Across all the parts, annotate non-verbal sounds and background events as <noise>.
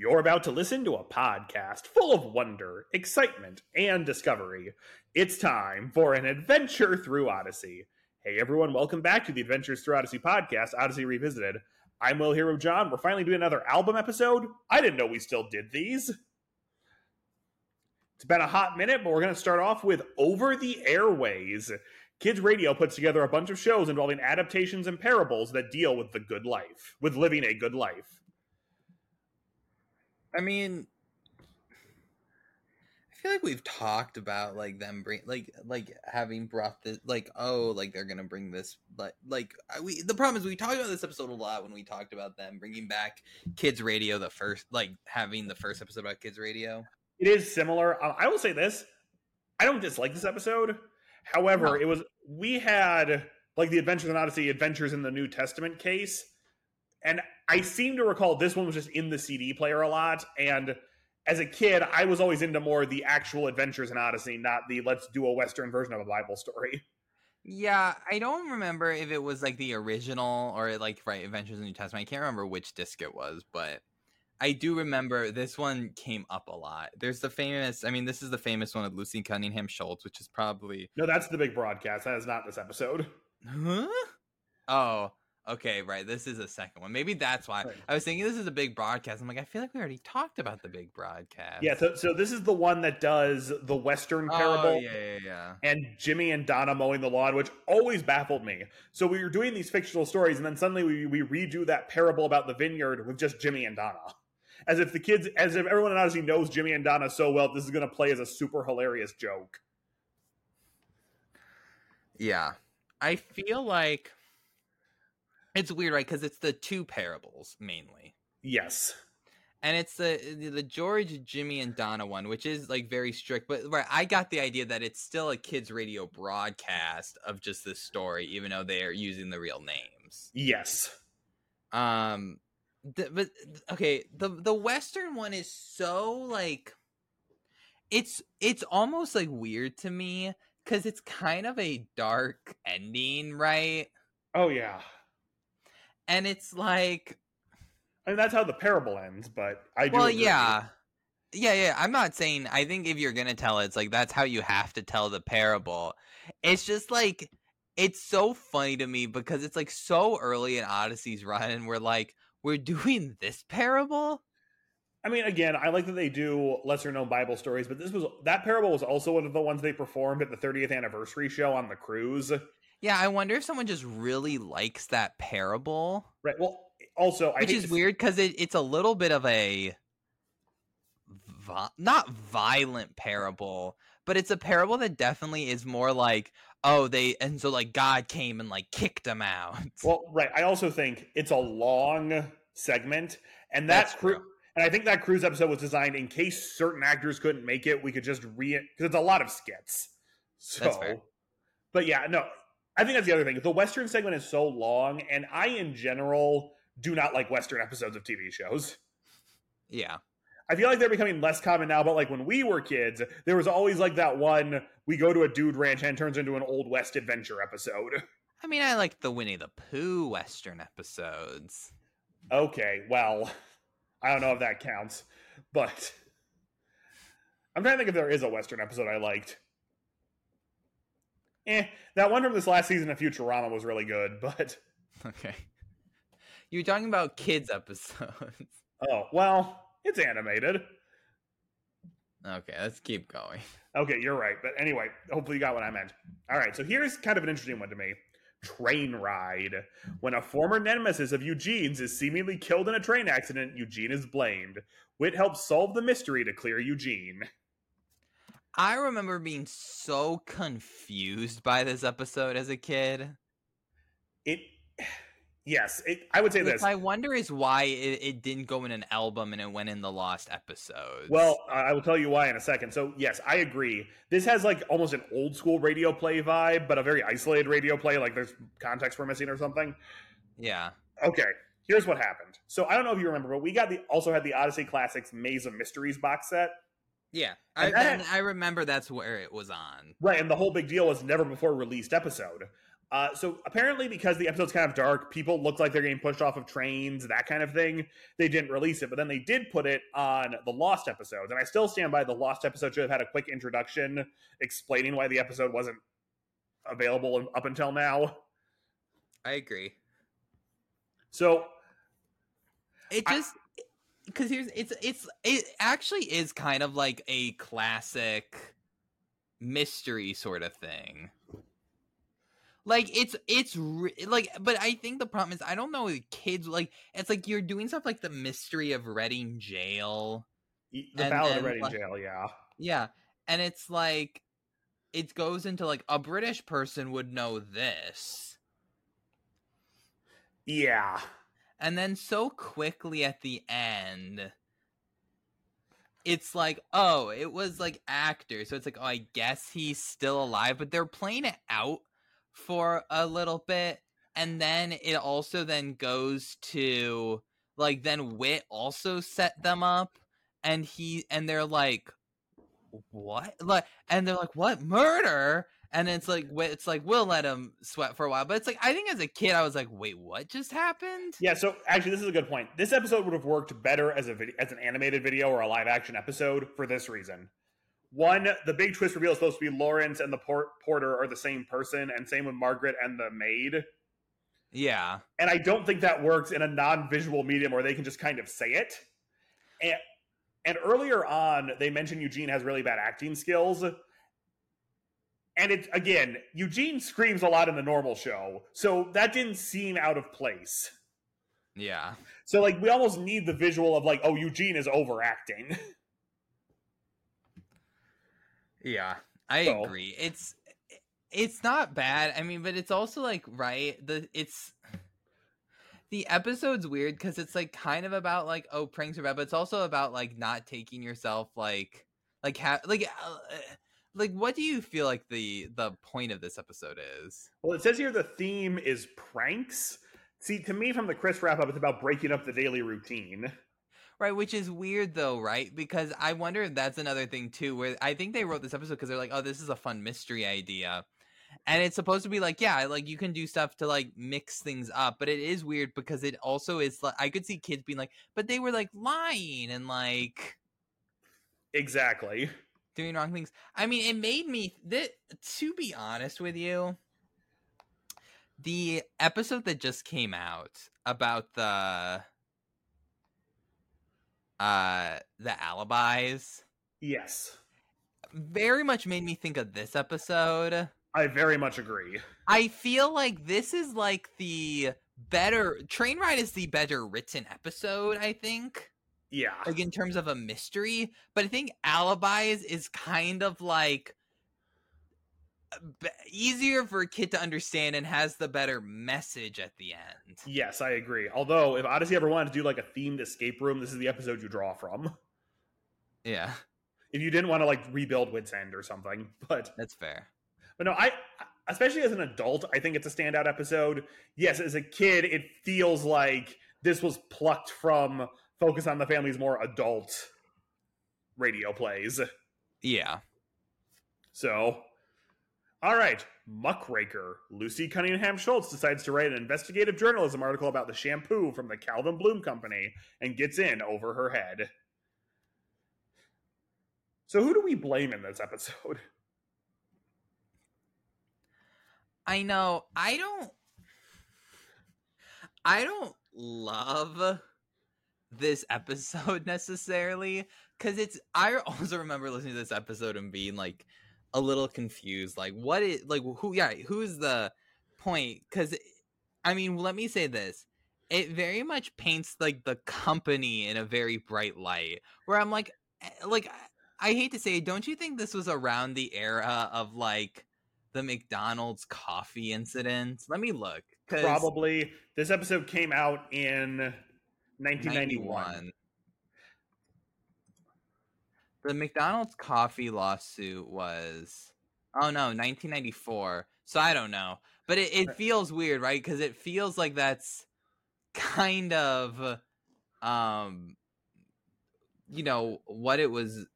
You're about to listen to a podcast full of wonder, excitement, and discovery. It's time for an adventure through Odyssey. Hey everyone, welcome back to the Adventures Through Odyssey podcast, Odyssey Revisited. I'm Will Hero John. We're finally doing another album episode. I didn't know we still did these. It's been a hot minute, but we're going to start off with Over the Airways. Kids Radio puts together a bunch of shows involving adaptations and parables that deal with the good life, with living a good life. I mean, I feel like we've talked about like them bring like like having brought this like oh like they're gonna bring this but like we the problem is we talked about this episode a lot when we talked about them bringing back kids radio the first like having the first episode about kids radio. It is similar. Um, I will say this: I don't dislike this episode. However, no. it was we had like the Adventures in Odyssey, Adventures in the New Testament case, and I seem to recall this one was just in the CD player a lot. And as a kid, I was always into more the actual Adventures in Odyssey, not the let's do a Western version of a Bible story. <laughs> Yeah, I don't remember if it was like the original or like right Adventures in the New Testament. I can't remember which disc it was, but I do remember this one came up a lot. There's the famous, I mean, this is the famous one of Lucy Cunningham Schultz, which is probably no, that's the big broadcast. That is not this episode. <laughs> Huh? Oh, Okay, right. This is a second one. Maybe that's why. I was thinking this is a big broadcast. I'm like, I feel like we already talked about the big broadcast. Yeah. So, so this is the one that does the Western oh, parable. Oh, yeah, yeah, yeah. And Jimmy and Donna mowing the lawn, which always baffled me. So we were doing these fictional stories, and then suddenly we we redo that parable about the vineyard with just Jimmy and Donna, as if the kids, as if everyone in Odyssey knows Jimmy and Donna so well. This is going to play as a super hilarious joke. Yeah, I feel like it's weird, right? Because it's the two parables mainly. Yes. And it's the the George, Jimmy, and Donna one, which is like very strict. But right, I got the idea that it's still a kids' radio broadcast of just this story, even though they are using the real names. Yes. Um, the, but okay, the the Western one is so like, it's it's almost like weird to me because it's kind of a dark ending, right? Oh yeah and it's like I mean that's how the parable ends, but I do Well, agree. yeah. Yeah, yeah. I'm not saying I think if you're gonna tell it, it's like that's how you have to tell the parable. It's just like it's so funny to me because it's like so early in Odyssey's run and we're like, we're doing this parable? I mean, again, I like that they do lesser known Bible stories, but this was that parable was also one of the ones they performed at the 30th anniversary show on the cruise. Yeah, I wonder if someone just really likes that parable. Right. Well, also, which is weird because it, it's a little bit of a vi- not violent parable, but it's a parable that definitely is more like, oh, they and so like God came and like kicked them out. <laughs> Well, right. I also think it's a long segment, and that cru- and I think that cruise episode was designed in case certain actors couldn't make it. We could just re because it's a lot of skits. So, but yeah, no, I think that's the other thing. The Western segment is so long, and I, in general, do not like Western episodes of TV shows. Yeah. I feel like they're becoming less common now, but like when we were kids, there was always like that one we go to a dude ranch and turns into an old west adventure episode. <laughs> I mean, I like the Winnie the Pooh Western episodes. Okay, well, I don't know if that counts, but I'm trying to think if there is a Western episode I liked. Eh, that one from this last season of Futurama was really good, but <laughs> Okay. You were talking about kids episodes. <laughs> oh well, it's animated. Okay, let's keep going. <laughs> Okay, you're right. But anyway, hopefully you got what I meant. All right, so here's kind of an interesting one to me. Train ride. When a former nemesis of Eugene's is seemingly killed in a train accident, Eugene is blamed. Whit helps solve the mystery to clear Eugene. I remember being so confused by this episode as a kid. It, yes, it, I would say this. I wonder is why it, it didn't go in an album and it went in the lost episodes. Well, I will tell you why in a second. So, yes, I agree. This has like almost an old school radio play vibe, but a very isolated radio play. Like there's context we're missing or something. yeah. Okay, here's what happened. So I don't know if you remember, but we got the also had the Odyssey Classics Maze of Mysteries box set. Yeah. I, And that- and I remember that's where it was on. Right, and the whole big deal was never before released episode. Uh, so apparently, because the episode's kind of dark, people look like they're getting pushed off of trains, that kind of thing. They didn't release it, but then they did put it on the Lost episodes, and I still stand by the Lost episode should have had a quick introduction explaining why the episode wasn't available up until now. I agree. So It I- just because here's it's it's it actually is kind of like a classic mystery sort of thing. Like it's it's re- like, but I think the problem is I don't know kids like it's like you're doing stuff like the mystery of Reading Gaol. the Ballad then, of Reading like- Jail, yeah. Yeah, and it's like it goes into like a British person would know this. Yeah. And then so quickly at the end, it's like, oh, it was like actor. So it's like, oh, I guess he's still alive, but they're playing it out for a little bit. And then it also then goes to like then Whit also set them up and he and they're like what? Like and they're like, What? Murder? And it's like it's like we'll let him sweat for a while. But it's like I think as a kid I was like, wait, what just happened? Yeah, so actually, this is a good point. This episode would have worked better as a video, as an animated video or a live action episode for this reason. One, the big twist reveal is supposed to be Lawrence and the port- porter are the same person, and same with Margaret and the maid. Yeah. And I don't think that works in a non-visual medium where they can just kind of say it. And and earlier on, they mentioned Eugene has really bad acting skills. And it again, Eugene screams a lot in the normal show, so that didn't seem out of place. Yeah. So like we almost need the visual of like, oh, Eugene is overacting. <laughs> Yeah. I So- agree. It's it's not bad. I mean, but it's also like right, the it's the episode's weird because it's like kind of about like oh pranks are bad, but it's also about like not taking yourself like like ha- like uh, like what do you feel like the the point of this episode is? well, it says here the theme is pranks. See, to me, from the Chris wrap up, it's about breaking up the daily routine. Right, which is weird though, right? Because I wonder if that's another thing too, where I think they wrote this episode because they're like, oh, this is a fun mystery idea. And it's supposed to be like, yeah, like you can do stuff to like mix things up, but it is weird because it also is like, I could see kids being like, but they were like lying and like Exactly. Doing wrong things. I mean, it made me, that, to be honest with you, the episode that just came out about the, uh, the alibis Yes, very much made me think of this episode. I very much agree. I feel like this is like the better Train Ride is the better written episode, I think. Yeah, Like in terms of a mystery, but I think Alibis is kind of like easier for a kid to understand and has the better message at the end. yes, I agree. Although, if Odyssey ever wanted to do like a themed escape room, this is the episode you draw from. <laughs> Yeah, If you didn't want to like rebuild Whit's End or something, <laughs> but that's fair. But no, I especially as an adult, I think it's a standout episode. Yes, as a kid, it feels like this was plucked from Focus on the Family's more adult radio plays. Yeah. So, all right, muckraker Lucy Cunningham Schultz decides to write an investigative journalism article about the shampoo from the Calvin Bloom Company and gets in over her head. So, who do we blame in this episode? <laughs> I know. I don't. I don't love this episode <laughs> necessarily because it's. I <laughs> also remember listening to this episode and being like a little confused. Like, what is like who? Yeah, who's the point? Because I mean, let me say this. It very much paints like the company in a very bright light. Where I'm like, eh, like I hate to say, don't you think this was around the era of like the McDonald's coffee incident? Let me look. Probably. This episode came out in 1991. The McDonald's coffee lawsuit was oh no, 1994. So I don't know. But it, it feels weird, right? Because it feels like that's kind of um you know what it was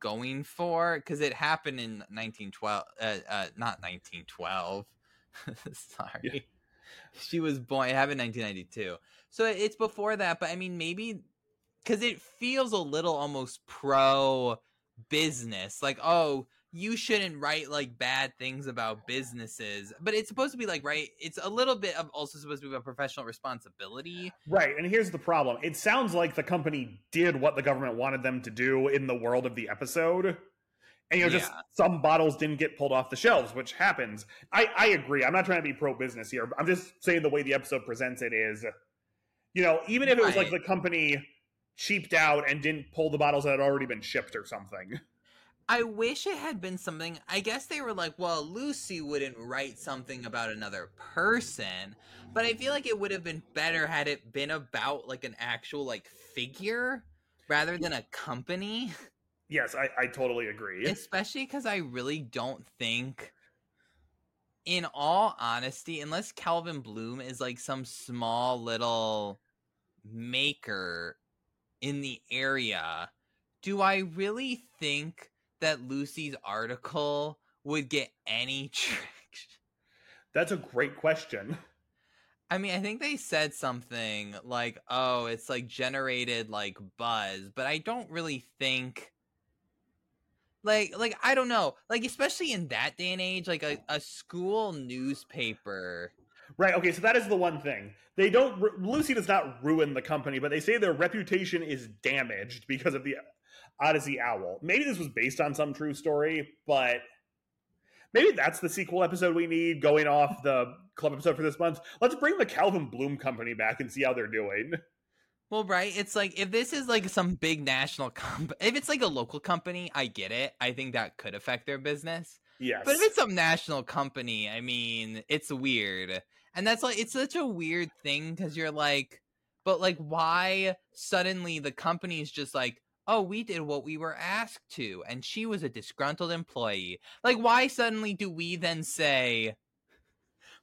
going for because it happened in 1912 uh, uh not 1912 <laughs> sorry yeah. she was born it happened in 1992 so it's before that but i mean maybe because it feels a little almost pro business like oh you shouldn't write like bad things about businesses but it's supposed to be like right it's a little bit of also supposed to be about professional responsibility. Right and here's the problem. It sounds like the company did what the government wanted them to do in the world of the episode and you know just some bottles didn't get pulled off the shelves which happens. I i agree. I'm not trying to be pro business here i'm just saying the way the episode presents it is you know even if it was right. like the company cheaped out and didn't pull the bottles that had already been shipped or something <laughs> I wish it had been something. I guess they were like, well, Lucy wouldn't write something about another person, but I feel like it would have been better had it been about like an actual like figure rather than a company. <laughs> Yes, I, I totally agree. Especially because I really don't think, in all honesty, unless Calvin Bloom is like some small little maker in the area, do I really think that Lucy's article would get any <laughs> traction? That's a great question. I mean, I think they said something like, "Oh, it's like generated like buzz," but I don't really think like like I don't know, like especially in that day and age, like a, a school newspaper. Right. Okay. So that is the one thing they don't. Lucy does not ruin the company, but they say their reputation is damaged because of the Odyssey Owl. Maybe this was based on some true story, but maybe that's the sequel episode we need going off the club episode for this month. Let's bring the Calvin Bloom company back and see how they're doing. Well, right. It's like if this is like some big national company, if it's like a local company, I get it. I think that could affect their business. Yes. But if it's some national company, I mean, it's weird. And that's like, it's such a weird thing because you're like, but like, why suddenly the company is just like, oh, we did what we were asked to, and she was a disgruntled employee. Like, why suddenly do we then say,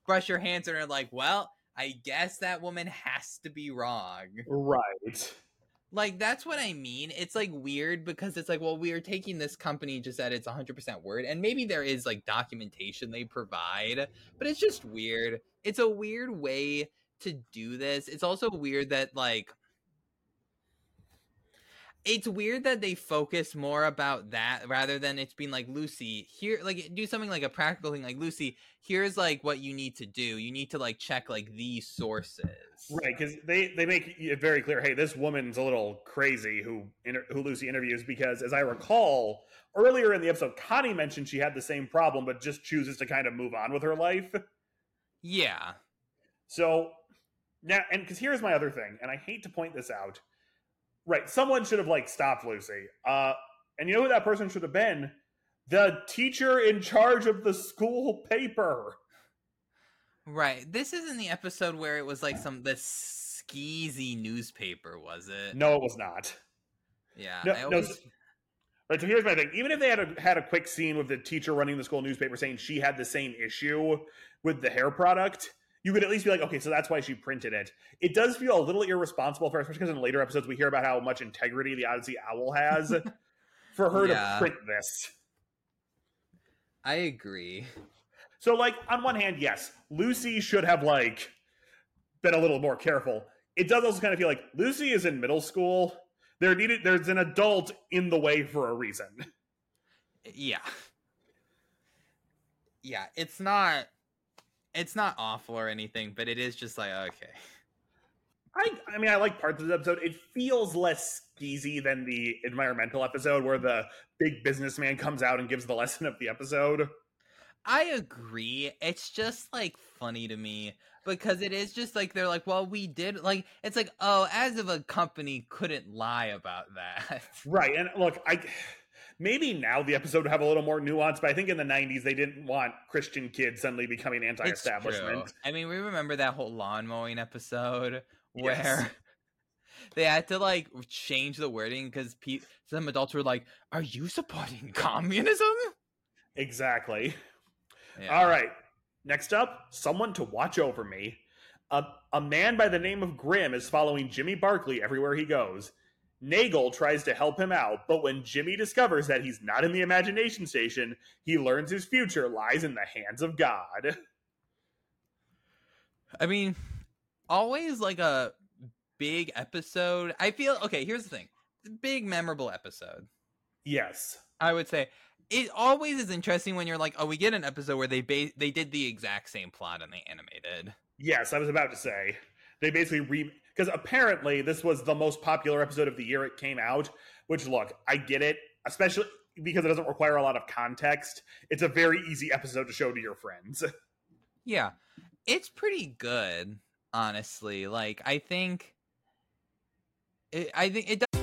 brush your hands and are like, well, I guess that woman has to be wrong. Right. Like, that's what I mean. It's like weird because it's like, well, we are taking this company just at its 100% word, and maybe there is like documentation they provide, but it's just weird. It's a weird way to do this. It's also weird that, like, it's weird that they focus more about that rather than it's being like Lucy here like do something like a practical thing like Lucy here's like what you need to do. You need to like check like these sources. Right because they they make it very clear hey this woman's a little crazy who who Lucy interviews because as I recall earlier in the episode Connie mentioned she had the same problem but just chooses to kind of move on with her life yeah so now and because here's my other thing and I hate to point this out Right. Someone should have like stopped Lucy. Uh, and you know who that person should have been? The teacher in charge of the school paper. Right. This isn't the episode where it was like some the skeezy newspaper, was it? No, it was not. Yeah. No, always... no Right, so here's my thing. Even if they had a, had a quick scene with the teacher running the school newspaper saying she had the same issue with the hair product, you could at least be like, okay, so that's why she printed it. It does feel a little irresponsible for, her, especially because in later episodes we hear about how much integrity the Odyssey Owl has, <laughs> for her Yeah. to print this. I agree. So, like, on one hand, yes, Lucy should have like been a little more careful. It does also kind of feel like Lucy is in middle school. There needed there's an adult in the way for a reason. Yeah. Yeah, it's not it's not awful or anything, but it is just like okay. I I mean I like parts of the episode. It feels less skeezy than the environmental episode where the big businessman comes out and gives the lesson of the episode. I agree. It's just like funny to me because it is just like they're like, well, we did like it's like, oh, as if a company couldn't lie about that. Right. And look, I maybe now the episode would have a little more nuance, but I think in the 90s they didn't want Christian kids suddenly becoming anti-establishment. I mean, we remember that whole lawn mowing episode where Yes. <laughs> they had to like change the wording because pe- some adults were like, "Are you supporting <laughs> communism?" Exactly. Yeah. All right. Next up, someone to watch over me. A, a man by the name of Grimm is following Jimmy Barkley everywhere he goes. Nagel tries to help him out, but when Jimmy discovers that he's not in the imagination station, he learns his future lies in the hands of God. <laughs> I mean, always like a big episode. I feel okay. Here's the thing: big memorable episode. Yes. I would say it always is interesting when you're like, oh, we get an episode where they ba- they did the exact same plot and they animated. Yes, I was about to say. They basically re because apparently this was the most popular episode of the year it came out, which look, I get it, especially because it doesn't require a lot of context. It's a very easy episode to show to your friends. <laughs> Yeah, it's pretty good, honestly. Like I think, it, I think it. Does-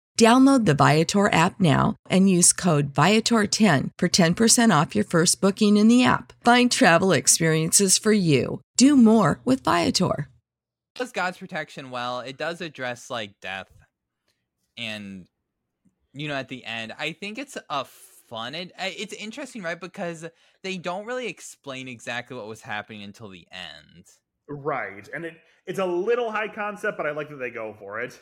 Download the Viator app now and use code Viator10 for 10% off your first booking in the app. Find travel experiences for you. Do more with Viator. does God's protection well. It does address like death, and you know, at the end, I think it's a fun. It, it's interesting, right? Because they don't really explain exactly what was happening until the end. Right, and it it's a little high concept, but I like that they go for it.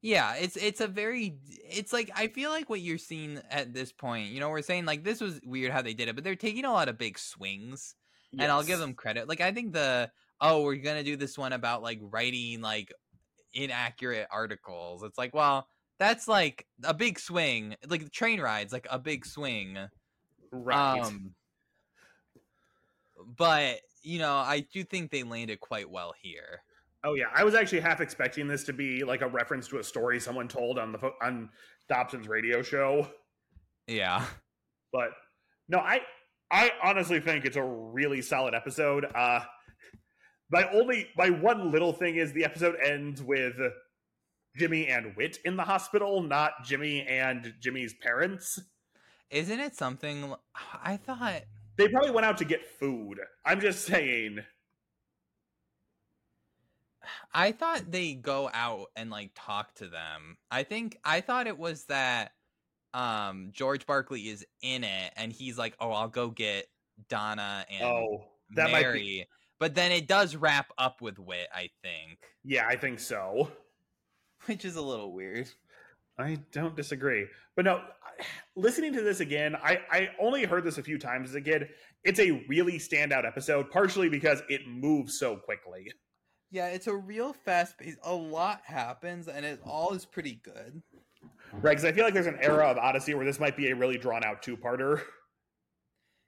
Yeah, it's it's a very it's like I feel like what you're seeing at this point, you know, we're saying like this was weird how they did it, but they're taking a lot of big swings. Yes. And I'll give them credit. Like I think the oh, we're going to do this one about like writing like inaccurate articles. It's like, well, that's like a big swing. Like train rides like a big swing. Right. Um but, you know, I do think they landed quite well here. Oh yeah, I was actually half expecting this to be like a reference to a story someone told on the on Dobson's radio show. Yeah, but no, I I honestly think it's a really solid episode. Uh, my only my one little thing is the episode ends with Jimmy and Whit in the hospital, not Jimmy and Jimmy's parents. Isn't it something I thought they probably went out to get food? I'm just saying. I thought they go out and like talk to them. I think I thought it was that um George Barkley is in it and he's like, "Oh, I'll go get Donna and oh, that Mary." Might be... But then it does wrap up with Whit, I think. Yeah, I think so. <laughs> Which is a little weird. I don't disagree. But no, listening to this again, I, I only heard this a few times as a kid. It's a really standout episode, partially because it moves so quickly. Yeah, it's a real fast pace. A lot happens, and it all is pretty good. Right, because I feel like there's an era of Odyssey where this might be a really drawn out two parter.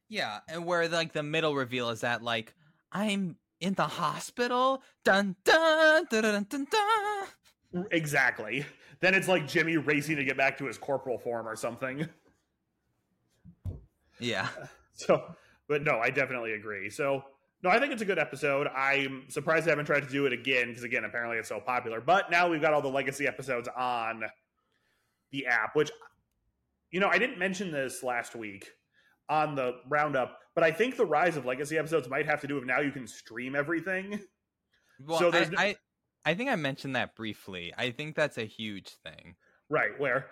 Yeah, and where like the middle reveal is that like I'm in the hospital. Dun dun dun dun dun dun. Exactly. Then it's like Jimmy racing to get back to his corporal form or something. Yeah. <laughs> So, but no, I definitely agree. So no, I think it's a good episode. I'm surprised they haven't tried to do it again because, again, apparently it's so popular. But now we've got all the legacy episodes on the app, which, you know, I didn't mention this last week on the roundup, but I think the rise of legacy episodes might have to do with now you can stream everything. Well, so I, no- I, I think I mentioned that briefly. I think that's a huge thing. Right, where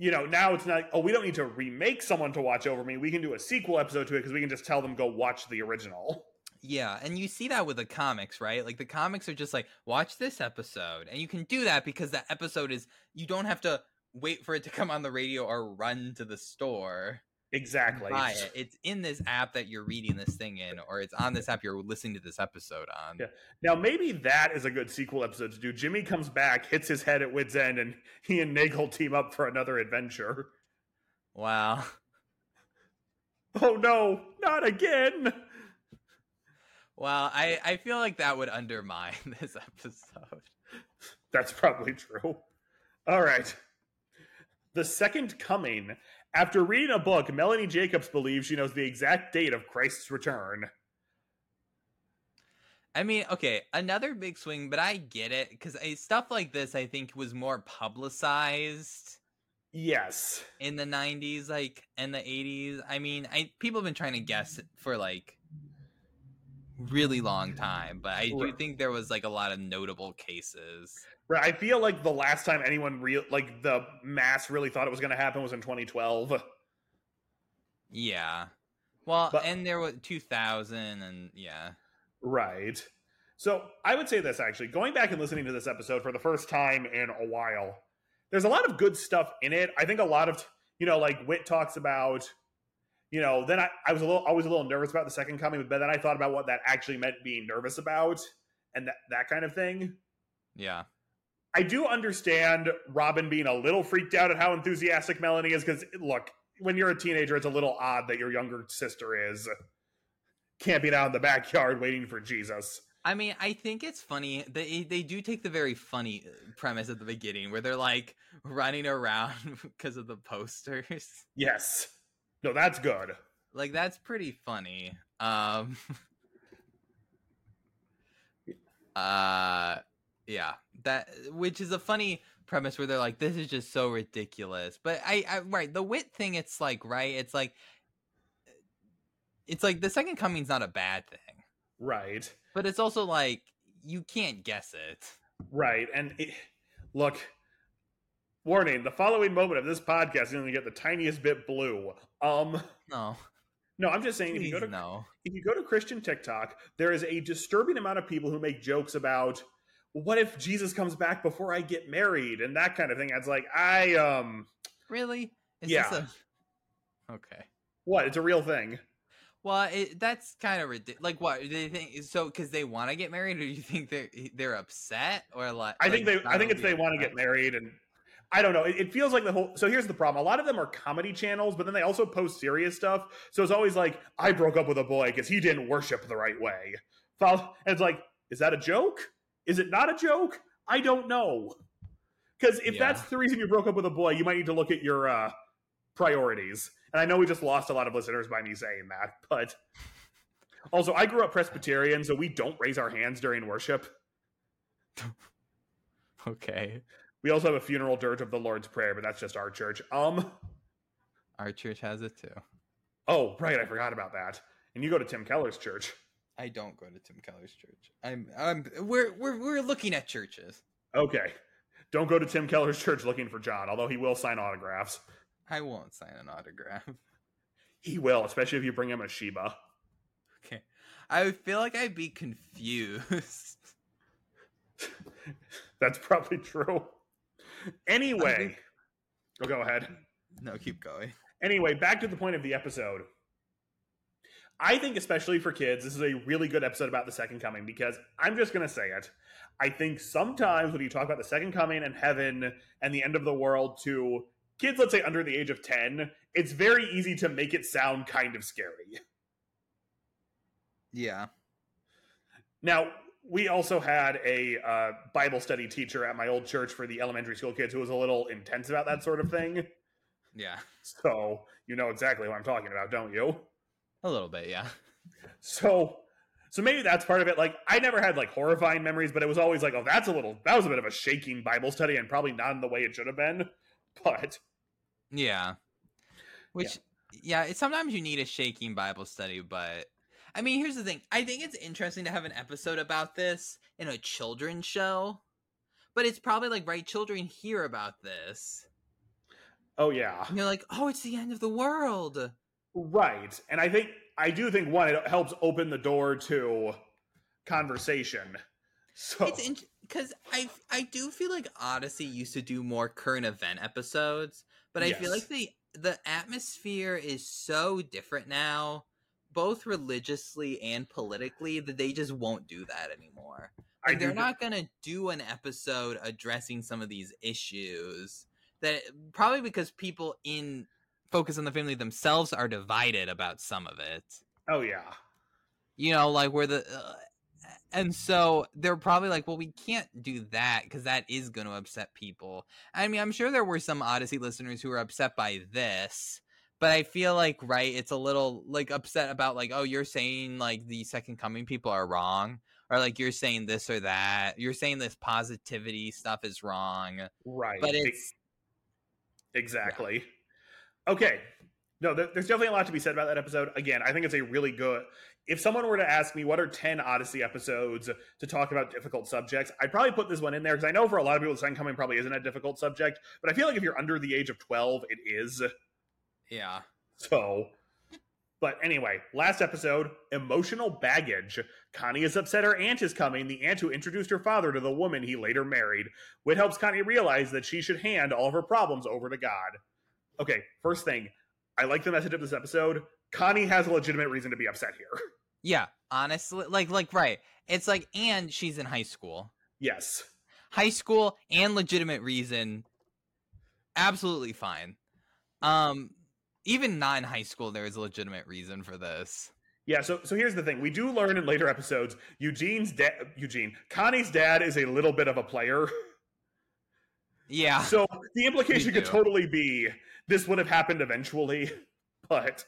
you know, now it's not, oh, we don't need to remake someone to watch over me. We can do a sequel episode to it because we can just tell them go watch the original. Yeah, and you see that with the comics, right? Like the comics are just like, watch this episode. And you can do that because that episode is you don't have to wait for it to come on the radio or run to the store. Exactly. Buy it. It's in this app that you're reading this thing in, or it's on this app you're listening to this episode on. Yeah. Now maybe that is a good sequel episode to do. Jimmy comes back, hits his head at Whit's End, and he and Nagel team up for another adventure. Wow. <laughs> Oh no, not again. Well, I, I feel like that would undermine <laughs> this episode. That's probably true. All right. The Second Coming. After reading a book, Melanie Jacobs believes she knows the exact date of Christ's return. I mean, okay, another big swing, but I get it because stuff like this, I think, was more publicized. Yes, in the '90s, like in the '80s. I mean, I people have been trying to guess for like really long time, but I do think there was like a lot of notable cases. Right. I feel like the last time anyone real like the mass really thought it was going to happen was in 2012. Yeah. Well, but, and there was 2000 and yeah. Right. So, I would say this actually, going back and listening to this episode for the first time in a while. There's a lot of good stuff in it. I think a lot of, you know, like Whit talks about you know, then I, I was a little always a little nervous about the second coming, but then I thought about what that actually meant being nervous about and that, that kind of thing. Yeah. I do understand Robin being a little freaked out at how enthusiastic Melanie is because look, when you're a teenager, it's a little odd that your younger sister is camping out in the backyard waiting for Jesus. I mean, I think it's funny. They they do take the very funny uh, premise at the beginning where they're like running around <laughs> because of the posters. Yes. No, that's good. Like that's pretty funny. Um <laughs> uh yeah, that which is a funny premise where they're like this is just so ridiculous. But I, I right, the Whit thing it's like, right? It's like it's like the second coming's not a bad thing. Right. But it's also like you can't guess it. Right. And it, look, warning: the following moment of this podcast is going to get the tiniest bit blue. Um, No, no, I'm just saying if you go to no. if you go to Christian TikTok, there is a disturbing amount of people who make jokes about what if Jesus comes back before I get married and that kind of thing. It's like I um Really? Is Yeah. This a... Okay. what? It's a real thing. Well, it, that's kind of ridiculous. Like, what do they think? So, because they want to get married, or do you think they're they're upset, or like? I think they I think it's they want to get married and I don't know. It, it feels like the whole. So here's the problem. A lot of them are comedy channels, but then they also post serious stuff. So it's always like, I broke up with a boy because he didn't worship the right way. And it's like, is that a joke? Is it not a joke? I don't know. Because if Yeah. that's the reason you broke up with a boy, you might need to look at your uh, priorities. And I know we just lost a lot of listeners by me saying that, but <laughs> also I grew up Presbyterian, so we don't raise our hands during worship. <laughs> Okay. We also have a funeral dirge of the Lord's Prayer, but that's just our church. Um. Our church has it too. Oh, right, I forgot about that. And you go to Tim Keller's church. I don't go to Tim Keller's church. I'm. I'm. We're we're we're looking at churches. Okay. Don't go to Tim Keller's church looking for John, although he will sign autographs. I won't sign an autograph. <laughs> He will, especially if you bring him a Sheba. Okay. I feel like I'd be confused. <laughs> That's probably true. Anyway, oh, go ahead. no, keep going. Anyway, back to the point of the episode. I think, especially for kids, this is a really good episode about the second coming because I'm just going to say it. I think sometimes when you talk about the second coming and heaven and the end of the world to kids, let's say under the age of 10, it's very easy to make it sound kind of scary. Yeah. Now, we also had a uh, Bible study teacher at my old church for the elementary school kids who was a little intense about that sort of thing. Yeah. So, you know exactly what I'm talking about, don't you? A little bit. Yeah. So, so maybe that's part of it. Like, I never had like horrifying memories, but it was always like, oh, that's a little, that was a bit of a shaking Bible study and probably not in the way it should have been. But Yeah. Which, yeah, it's, sometimes you need a shaking Bible study, but I mean, here's the thing. I think it's interesting to have an episode about this in a children's show, but it's probably like, right, children hear about this. oh, yeah. And you're like, oh, it's the end of the world. Right. And I think, I do think one, it helps open the door to conversation. So, It's because I I do feel like Odyssey used to do more current event episodes, but I feel like the the atmosphere is so different now, both religiously and politically, that they just won't do that anymore. Like, they're not gonna do an episode addressing some of these issues that probably because people in focus on the family themselves are divided about some of it oh, yeah. you know like where the uh, and so they're probably like well we can't do that because that is going to upset people i mean i'm sure there were some odyssey listeners who were upset by this but i feel like right it's a little like upset about like oh you're saying like the second coming people are wrong or like you're saying this or that you're saying this positivity stuff is wrong Right. but it's Exactly. Okay. No, there- there's definitely a lot to be said about that episode. Again, I think it's a really good. If someone were to ask me what are 10 Odyssey episodes to talk about difficult subjects, I'd probably put this one in there because I know for a lot of people, the Second Coming probably isn't a difficult subject, but I feel like if you're under the age of 12, it is. Yeah So, but anyway, last episode emotional baggage. Connie is upset her aunt is coming, the aunt who introduced her father to the woman he later married. Whit helps Connie realize that she should hand all of her problems over to God. Okay, first thing, I like the message of this episode. Connie has a legitimate reason to be upset here. <laughs> yeah honestly like like right it's like and she's in high school yes. high school and legitimate reason absolutely fine um even non high school there is a legitimate reason for this Yeah, so so here's the thing. We do learn in later episodes Eugene's dad Eugene, Connie's dad is a little bit of a player. yeah So the implication could totally be this would have happened eventually, <laughs> but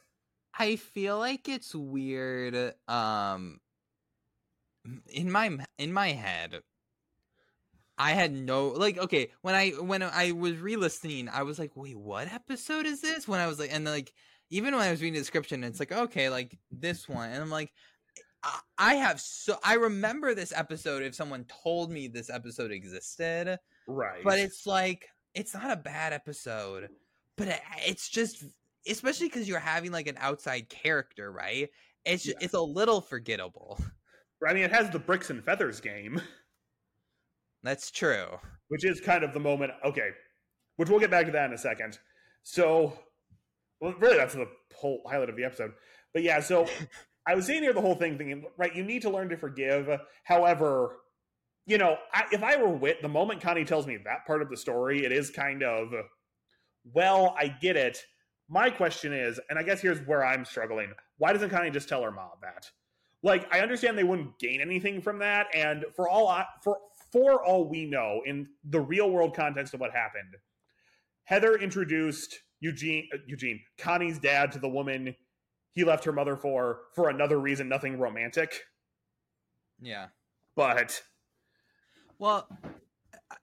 i feel like it's weird um in my in my head i had no like okay when i when i was re-listening i was like wait what episode is this when i was like and like even when i was reading the description it's like okay like this one and i'm like I, I have so I remember this episode if someone told me this episode existed, Right. but it's like it's not a bad episode, but it, it's just especially because you're having like an outside character, right? It's ju- Yeah. it's a little forgettable. I mean, it has the bricks and feathers game, That's true. which is kind of the moment. Okay, which we'll get back to that in a second. So, well, really, that's the whole highlight of the episode. But yeah, so <laughs> I was sitting here the whole thing thinking, right, you need to learn to forgive. However, you know, I, if I were Whit, the moment Connie tells me that part of the story, it is kind of, well, I get it. My question is, and I guess here's where I'm struggling. Why doesn't Connie just tell her mom that? Like, I understand they wouldn't gain anything from that, and for all I, for for all we know, in the real world context of what happened, Heather introduced Eugene uh, Eugene Connie's dad to the woman he left her mother for for another reason, nothing romantic. Yeah. But Well,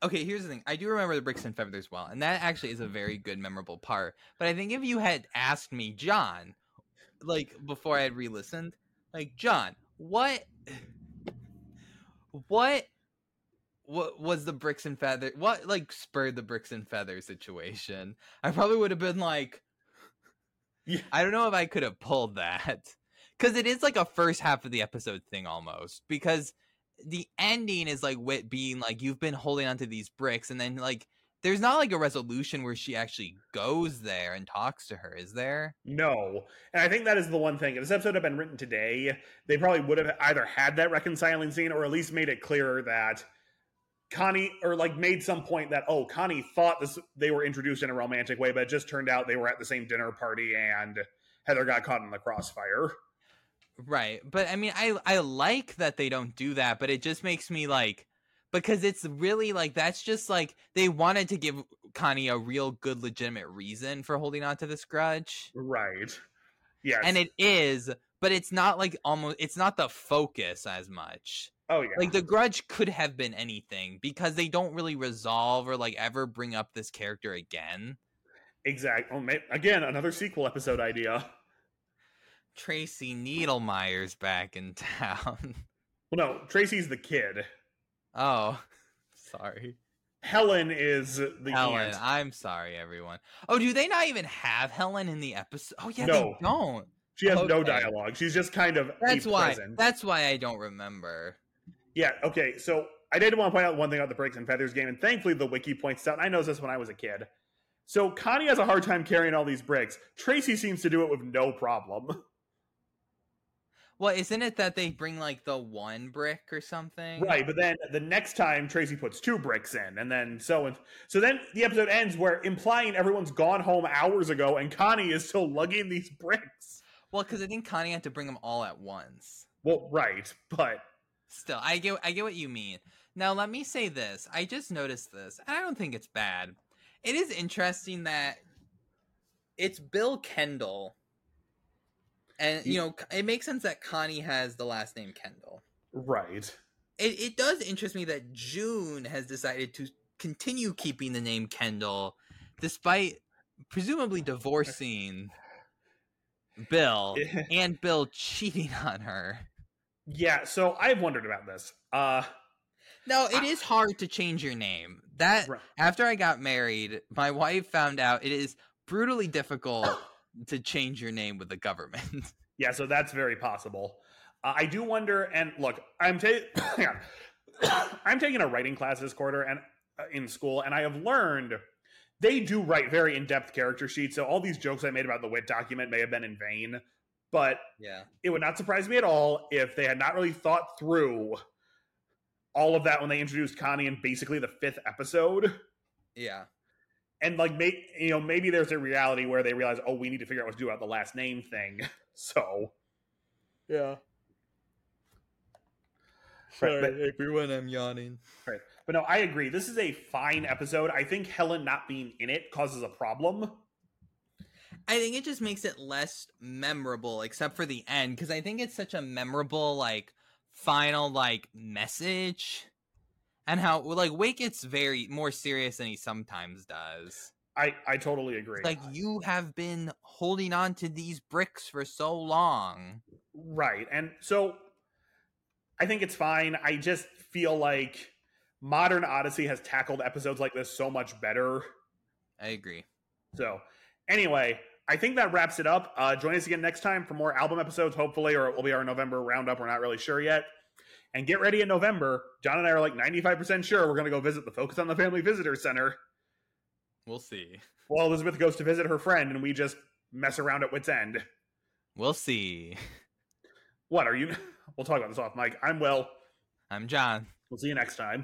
okay, here's the thing. I do remember the bricks and feathers well, and that actually is a very good, memorable part. But I think if you had asked me, John, like before I had re-listened, like John, what, what, what was the bricks and feather? What like spurred the bricks and feather situation? I probably would have been like, Yeah. I don't know if I could have pulled that because it is like a first half of the episode thing almost because the ending is like Whit being like you've been holding onto these bricks and then like there's not like a resolution where she actually goes there and talks to her is there no, and I think that is the one thing. If this episode had been written today, they probably would have either had that reconciling scene or at least made it clearer that Connie or like made some point that oh Connie thought this they were introduced in a romantic way, but it just turned out they were at the same dinner party and Heather got caught in the crossfire. right but i mean i i like that they don't do that but it just makes me like because it's really like that's just like they wanted to give connie a real good legitimate reason for holding on to this grudge Right. Yes. and it is but it's not like almost it's not the focus as much oh yeah. like the grudge could have been anything because they don't really resolve or like ever bring up this character again Exactly. Oh, again, another sequel episode idea. tracy needlemeyer's back in <laughs> town Well, no, Tracy's the kid. oh <laughs> sorry Helen is the helen aunt. i'm sorry everyone oh do they not even have helen in the episode oh yeah No. they don't She has no dialogue. She's just kind of that's why present. that's why i don't remember Yeah, okay, so I did want to point out one thing about the Bricks and Feathers game, and thankfully the wiki points it out, and I noticed this when I was a kid. So Connie has a hard time carrying all these bricks. Tracy seems to do it with no problem. <laughs> well isn't it that they bring like the one brick or something Right, but then the next time Tracy puts two bricks in, and then so and so then the episode ends where implying everyone's gone home hours ago and Connie is still lugging these bricks. well because i think connie had to bring them all at once Well, right, but Still, I get I get what you mean. Now let me say this. I just noticed this, and I don't think it's bad. It is interesting that it's Bill Kendall. And you know, it makes sense that Connie has the last name Kendall. right. It it does interest me that June has decided to continue keeping the name Kendall despite presumably divorcing <laughs> Bill and Bill cheating on her. Yeah, so I've wondered about this. Uh No, it is hard to change your name. That Right. after I got married, my wife found out it is brutally difficult <coughs> to change your name with the government. <laughs> Yeah, so that's very possible. Uh, I do wonder, and look, I'm ta- <coughs> <coughs> I'm taking a writing class this quarter and uh, in school, and I have learned they do write very in-depth character sheets. So all these jokes I made about the Whit document may have been in vain, but yeah. it would not surprise me at all if they had not really thought through all of that when they introduced Connie in basically the fifth episode. Yeah. And like, may, you know, maybe there's a reality where they realize, oh, we need to figure out what to do about the last name thing. <laughs> So, Yeah. Right, but- everyone, I'm yawning. Right. But no, I agree. This is a fine episode. I think Helen not being in it causes a problem. I think it just makes it less memorable, except for the end, because I think it's such a memorable, like, final, like, message. And how, like, Wake gets very more serious than he sometimes does. I, I totally agree. Like you have been holding on to these bricks for so long. right. And so I think it's fine. I just feel like modern Odyssey has tackled episodes like this so much better. I agree. So, anyway, I think that wraps it up. Uh, join us again next time for more album episodes, hopefully, or it will be our November roundup. We're not really sure yet. And get ready in November. John and I are like 95% sure we're going to go visit the Focus on the Family Visitor Center. We'll see. Well, Elizabeth goes to visit her friend, and we just mess around at Whit's End. We'll see. What are you? <laughs> We'll talk about this off, Mike. I'm Will. I'm John. We'll see you next time.